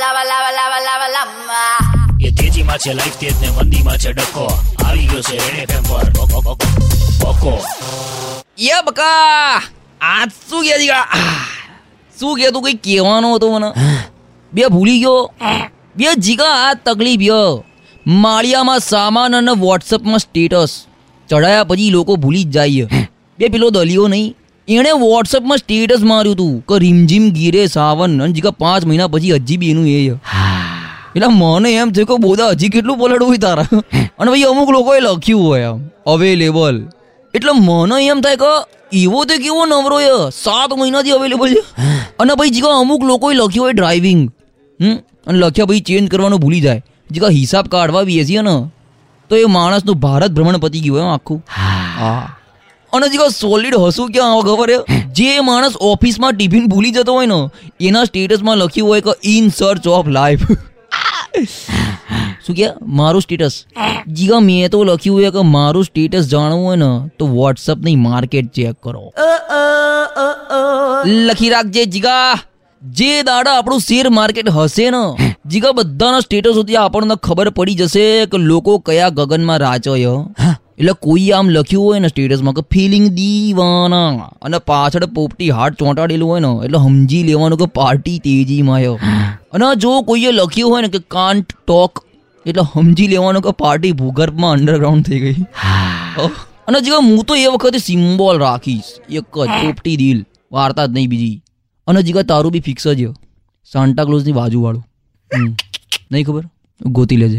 lava, લાવા લાવા લાવા lava. એ તેજીમાં છે લાઈફ તેજ ને મંદીમાં છે ડખો આવી ગયો છે રેડે ફેમ પર. બકો યે બકા આ શું કે દીકરા? શું કે તું કઈ કહેવાનો હતો મને? બે ભૂલી ગયો? બે જીગા આ તકલીફ યો. માળિયામાં સામાન અને વોટ્સઅપમાં સ્ટેટસ ચડાયા પછી લોકો ભૂલી જ જાય બે પેલો દલિયો નહીં. એણે વોટ્સઅપમાં સ્ટેટસ માર્યું તું કે રીમઝીમ ગીરે સાવન અને જીગા પાંચ મહિના પછી હજી બી એનું એ એટલે મને એમ થયું કે બોધા હજી કેટલું પલડવું હોય તારા? અને ભાઈ અમુક લોકોએ લખ્યું હોય આમ અવેલેબલ એટલે મને એમ થાય કે એવો તો કેવો નવરો એ સાત મહિનાથી અવેલેબલ છે. અને ભાઈ જીકા અમુક લોકોએ લખ્યું હોય ડ્રાઇવિંગ હમ? અને લખ્યા ભાઈ ચેન્જ કરવાનું ભૂલી જાય. જીકા હિસાબ કાઢવા બેસીએ ને તો એ માણસનું ભારત ભ્રમણ પતી ગયું એમ આખું. હા. અને જીગા સોલિડ હસું ક્યાં આવે ખબર છે? જે માણસ ઓફિસમાં ટિફિન ભૂલી જતો હોય ને એના સ્ટેટસમાં લખ્યું હોય કે ઇન સર્ચ ઓફ લાઈફ શું કે મારું સ્ટેટસ જીગા મેં તો લખ્યું હોય કે મારું સ્ટેટસ જાણવું હોય ને તો વોટ્સઅપની માર્કેટ ચેક કરો. લખી રાખજે જીગા જે દાડા આપણું શેર માર્કેટ હશે ને જીગા બધાના સ્ટેટસ સુધી આપણને ખબર પડી જશે કે લોકો કયા ગગનમાં રાચોય એટલે કોઈ આમ લખ્યું હોય ને સ્ટેટસમાં કે ફિલિંગ દીવાના. અને પાછળ પોપટી હાર્ટ ચોંટાડેલું હોય ને એટલે સમજી લેવાનું કે પાર્ટી તેજીમાં આવ્યો અને જો કોઈએ લખ્યું હોય ને કે કાન્ટ ટોક એટલે સમજી લેવાનું કે પાર્ટી ભૂગર્ભમાં અંડરગ્રાઉન્ડ થઈ ગઈ. અને જીગા હું તો એ વખતે સિમ્બોલ રાખીશ. એક જ પોપટી દિલ વાર્તા જ નહીં બીજી. અને જીગા તારું બી ફિક્સ જ સાન્ટાક્લોઝની બાજુવાળું. હમ. નહીં ખબર? ગોતી લેજે.